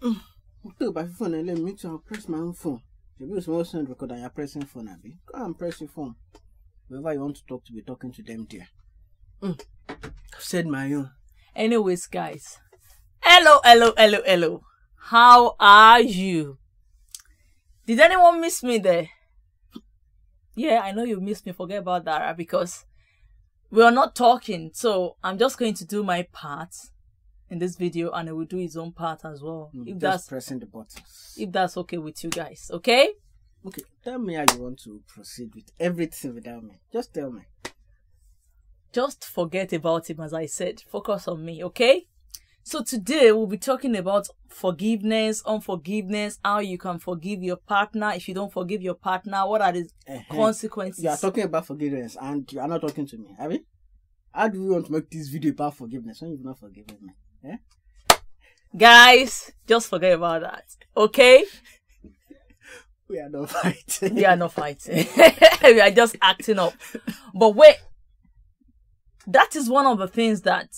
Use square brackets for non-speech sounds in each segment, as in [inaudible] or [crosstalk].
Take my phone and let me to I'll press my own phone. If you small sound record and you're pressing phone, Abby, go and press your phone. Whoever you want to talk to, be talking to them there. Mm. I've said my own. Anyways, guys. Hello, hello, hello, hello. How are you? Did anyone miss me there? Yeah, I know you missed me. Forget about that because we are not talking. So I'm just going to do my part in this video and he will do his own part as well. Mm, if just that's pressing the buttons. if that's okay with you guys, okay? Okay, tell me how you want to proceed with everything without me. Just tell me. Just forget about him as I said. Focus on me, okay? So today we'll be talking about forgiveness, unforgiveness, how you can forgive your partner. If you don't forgive your partner, what are the Uh-huh. consequences? You are talking about forgiveness and you are not talking to me, have you? How do we want to make this video about forgiveness when you've not forgiven me? Eh? Guys, just forget about that. Okay? We are not fighting. We are not fighting. [laughs] we are just acting up. But wait, that is one of the things that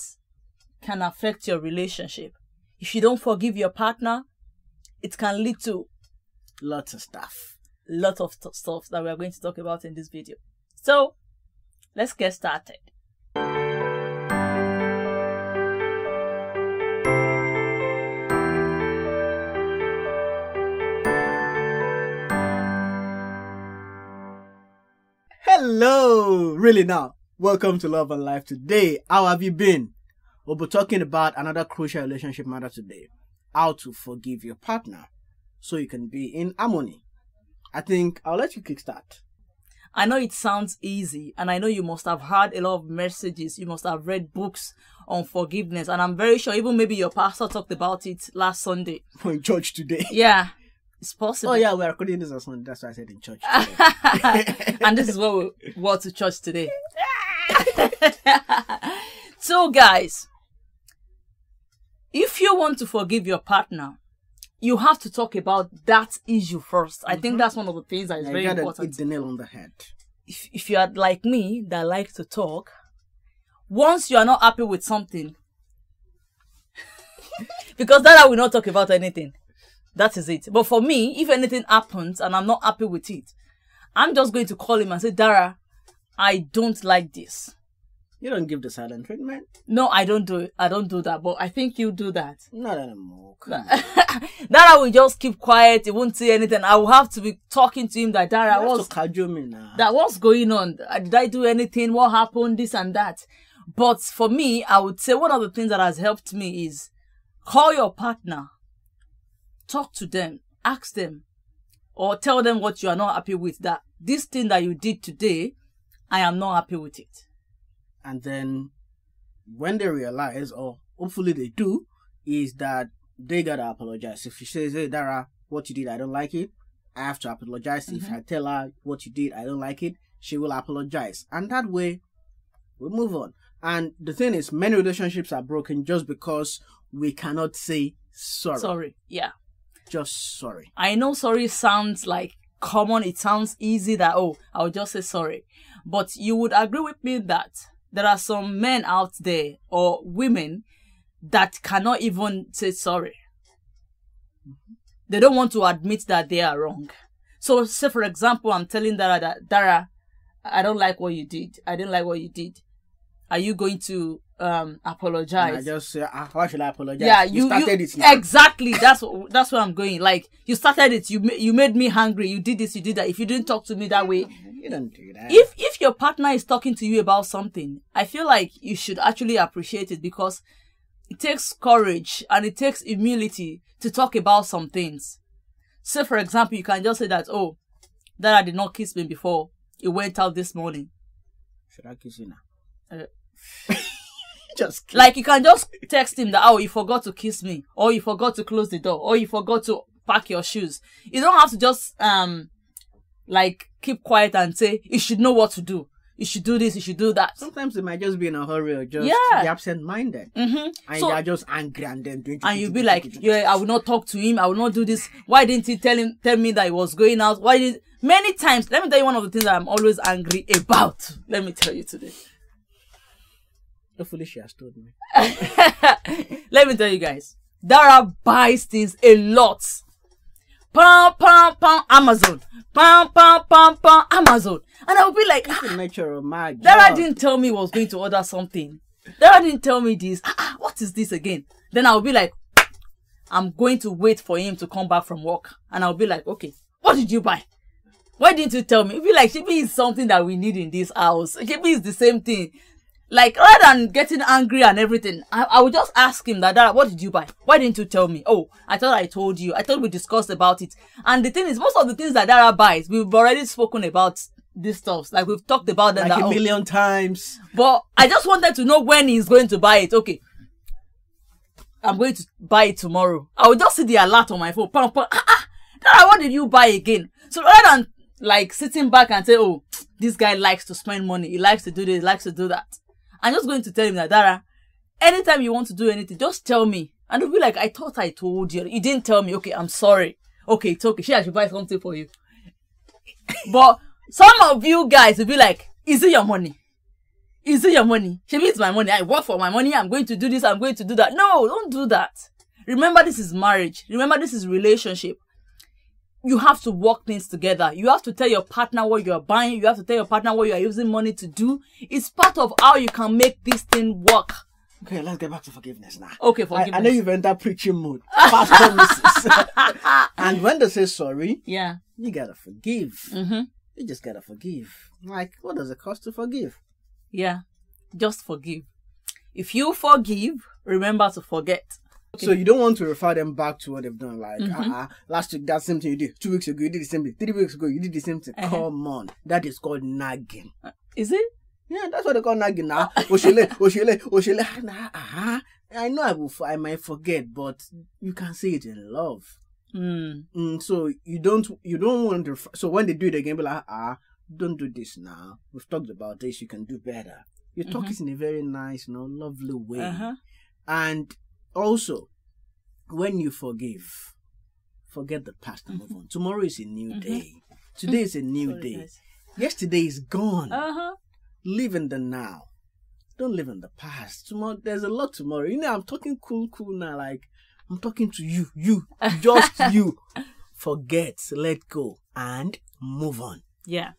can affect your relationship. If you don't forgive your partner, it can lead to Lots of stuff. a lot of st- stuff that we are going to talk about in this video. So, let's get started. Hello! Really now. Welcome to Love and Life today. How have you been? We'll be talking about another crucial relationship matter today. How to forgive your partner so you can be in harmony. I think I'll let you kickstart. I know it sounds easy, and I know you must have heard a lot of messages. You must have read books on forgiveness, and I'm very sure even maybe your pastor talked about it last Sunday. [laughs] In church today. Yeah, it's possible. Oh yeah, we're recording this on Sunday. That's why I said in church [laughs] and this is what we wore to church today. [laughs] so, guys, if you want to forgive your partner, you have to talk about that issue 1st I think mm-hmm. that's one of the things that is I very important. hit the nail on the head. If, if you are like me that like to talk, once you are not happy with something, [laughs] because that I will not talk about anything. That is it. But for me, if anything happens and I'm not happy with it, I'm just going to call him and say, Dara, I don't like this. You don't give the silent treatment. No, I don't do it. I don't do that. But I think you do that. Not anymore. Come on. [laughs] that I will just keep quiet. He won't say anything. I will have to be talking to him that Dara, You have what's cajole me now. that what's going on? Uh, Did I do anything? What happened? This and that. But for me, I would say one of the things that has helped me is call your partner, talk to them, ask them, or tell them what you are not happy with. That this thing that you did today, I am not happy with it. and then when they realize, or hopefully they do, is that they gotta apologize. If she says, "Hey, Dara, what you did, I don't like it," I have to apologize. If mm-hmm. I tell her what you did, I don't like it, she will apologize, and that way we move on. And the thing is, many relationships are broken just because we cannot say sorry. Sorry. Yeah. Just sorry. I know sorry sounds like common. It sounds easy that, oh, I'll just say sorry. But you would agree with me that there are some men out there or women that cannot even say sorry. They don't want to admit that they are wrong. So, say for example, I'm telling Dara that, Dara, I don't like what you did. I didn't like what you did. Are you going to um And I just say, ah, why should I apologize? yeah you, started you it. now. exactly that's what that's where i'm going like you started it you you made me hungry you did this you did that if you didn't talk to me that way You don't do that. if if your partner is talking to you about something i feel like you should actually appreciate it because it takes courage and it takes humility to talk about some things say for example you can just say that oh that i did not kiss me before it went out this morning should I kiss you now? Uh, [laughs] just kidding. Like you can just text him that oh you forgot to kiss me or you forgot to close the door or you forgot to pack your shoes. You don't have to just um like keep quiet and say you should know what to do. You should do this, you should do that. Sometimes they might just be in a hurry or just Yeah. be absent minded. Mm-hmm. And So- they're just angry and then doing And you'll be like, yeah, I will not talk to him. I will not do this. Why didn't he tell him, tell me that he was going out? Why did, many times, let me tell you one of the things that I'm always angry about. Let me tell you today. Hopefully she has told me. [laughs] let me tell you guys. Dara buys things a lot. Pam, pam, pam, Amazon. Pam, pam, pam, pam, Amazon. And I'll be like, That's the nature of my job. Dara didn't tell me he was going to order something. Dara didn't tell me this. Ah, ah, what is this again? Then I'll be like, I'm going to wait for him to come back from work. And I'll be like, okay, what did you buy? Why didn't you tell me? It'll be like, Shibi is something that we need in this house. Shibi is the same thing. Like, rather than getting angry and everything, I, I would just ask him that, Dara, what did you buy? Why didn't you tell me? Oh, I thought I told you. I thought we discussed about it. And the thing is, most of the things that Dara buys, we've already spoken about these stuffs. Like, we've talked about them. like that, a oh, million times. but I just wanted to know when he's going to buy it. Okay. I'm going to buy it tomorrow. I will just see the alert on my phone. Pam, pam. Ah, ah, Dara, what did you buy again? So rather than like sitting back and say, oh, this guy likes to spend money. He likes to do this, he likes to do that. I'm just going to tell him that, Dara, anytime you want to do anything, just tell me. And he'll be like, I thought I told you. You didn't tell me. Okay, I'm sorry. Okay, it's okay. She I should buy something for you. [laughs] but some of you guys will be like, is it your money? Is it your money? She means my money. I work for my money. I'm going to do this. I'm going to do that. No, don't do that. Remember, this is marriage. Remember, this is relationship. You have to work things together. You have to tell your partner what you are buying. You have to tell your partner what you are using money to do. It's part of how you can make this thing work. Okay, let's get back to forgiveness now. Okay, I, forgiveness. I know you've entered preaching mode. Past promises. [laughs] and when they say sorry, Yeah. you gotta forgive. Mm-hmm. You just gotta forgive. Like, what does it cost to forgive? Yeah. Just forgive. If you forgive, remember to forget. So you don't want to refer them back to what they've done. Like, Mm-hmm. uh-uh, last week that same thing you did. Two weeks ago you did the same thing. Three weeks ago you did the same thing. Uh-huh. Come on, that is called nagging. Is it? Yeah, that's what they call nagging now. [laughs] Oshele, Oshele, Oshele. ah, nah, ah. I know I will. I might forget, but you can say it in love. Mm. Mm, so you don't you don't want to. Refer, So when they do it again, be like, ah, don't do this now. We've talked about this. You can do better. You talk it in a very nice, you know, lovely way. Uh-huh. And also, when you forgive, forget the past and Mm-hmm. move on. Tomorrow is a new day. [laughs] Today is a new day. Yesterday is gone. Uh-huh. live in the now. Don't live in the past. Tomorrow, there's a lot tomorrow. You know, I'm talking cool, cool now. Like I'm talking to you, you, just [laughs] you. Forget, let go, and move on. Yeah.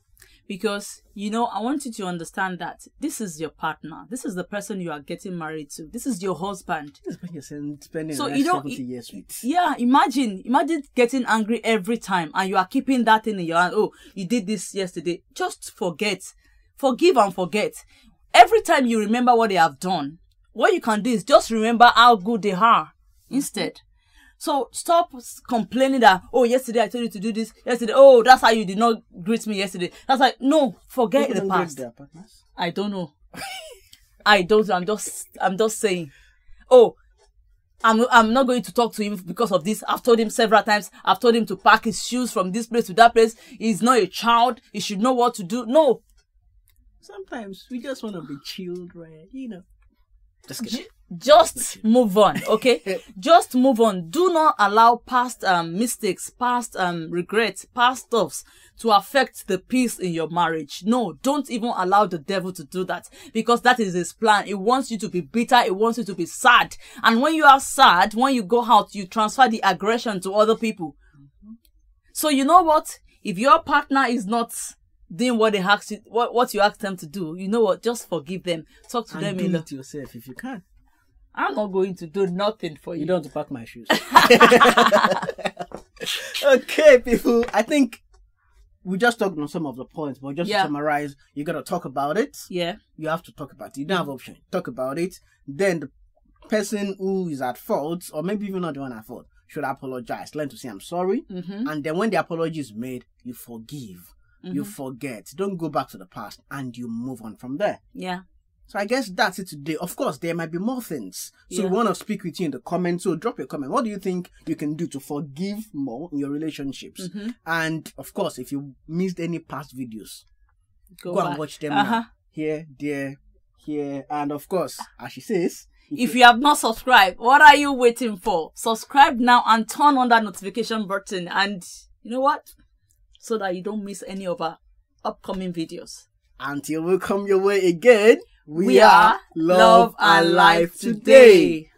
Because, you know, I want you to understand that this is your partner. This is the person you are getting married to. This is your husband. This is when you're spending So you don't- 70 years with. Yeah, imagine, imagine getting angry every time and you are keeping that in your hand. Oh, you did this yesterday. Just forget. Forgive and forget. Every time you remember what they have done, what you can do is just remember how good they are mm-hmm. instead. So stop complaining that, oh, yesterday I told you to do this. Yesterday, oh, that's how you did not greet me yesterday. That's like, no, forget People the past. I don't know. [laughs] I don't. I'm just. I'm just saying. Oh, I'm. I'm not going to talk to him because of this. I've told him several times. I've told him to pack his shoes from this place to that place. He's not a child. He should know what to do. No. Sometimes we just want to be children, you know. Just kidding. Just move on. Okay. [laughs] just move on. Do not allow past um mistakes, past um regrets, past stuffs to affect the peace in your marriage. No, don't even allow the devil to do that because that is his plan. He wants you to be bitter. He wants you to be sad. And when you are sad, when you go out, you transfer the aggression to other people. So you know what? If your partner is not doing what they asked you, what, what you asked them to do, you know what? Just forgive them. Talk to And them do in it yourself if you can. I'm not going to do nothing for you. You don't pack my shoes. [laughs] okay, people. I think we just talked on some of the points, but just Yeah. to summarize, you gotta talk about it. Yeah. You have to talk about it. You don't have option. Talk about it. Then the person who is at fault, or maybe even not the one at fault, should apologize. Learn to say I'm sorry. Mm-hmm. And then when the apology is made, you forgive. You forget. Don't go back to the past and you move on from there. Yeah. So I guess that's it today. Of course, there might be more things. So Yeah. we want to speak with you in the comments. So drop your comment. What do you think you can do to forgive more in your relationships? Mm-hmm. And of course, if you missed any past videos, Go, go and watch them Uh-huh. Here, there, here, and of course, as she says, If you have not subscribed, what are you waiting for? Subscribe now and turn on that notification button. And you know what? So that you don't miss any of our upcoming videos. Until we come your way again, we, We are are Love and Life today.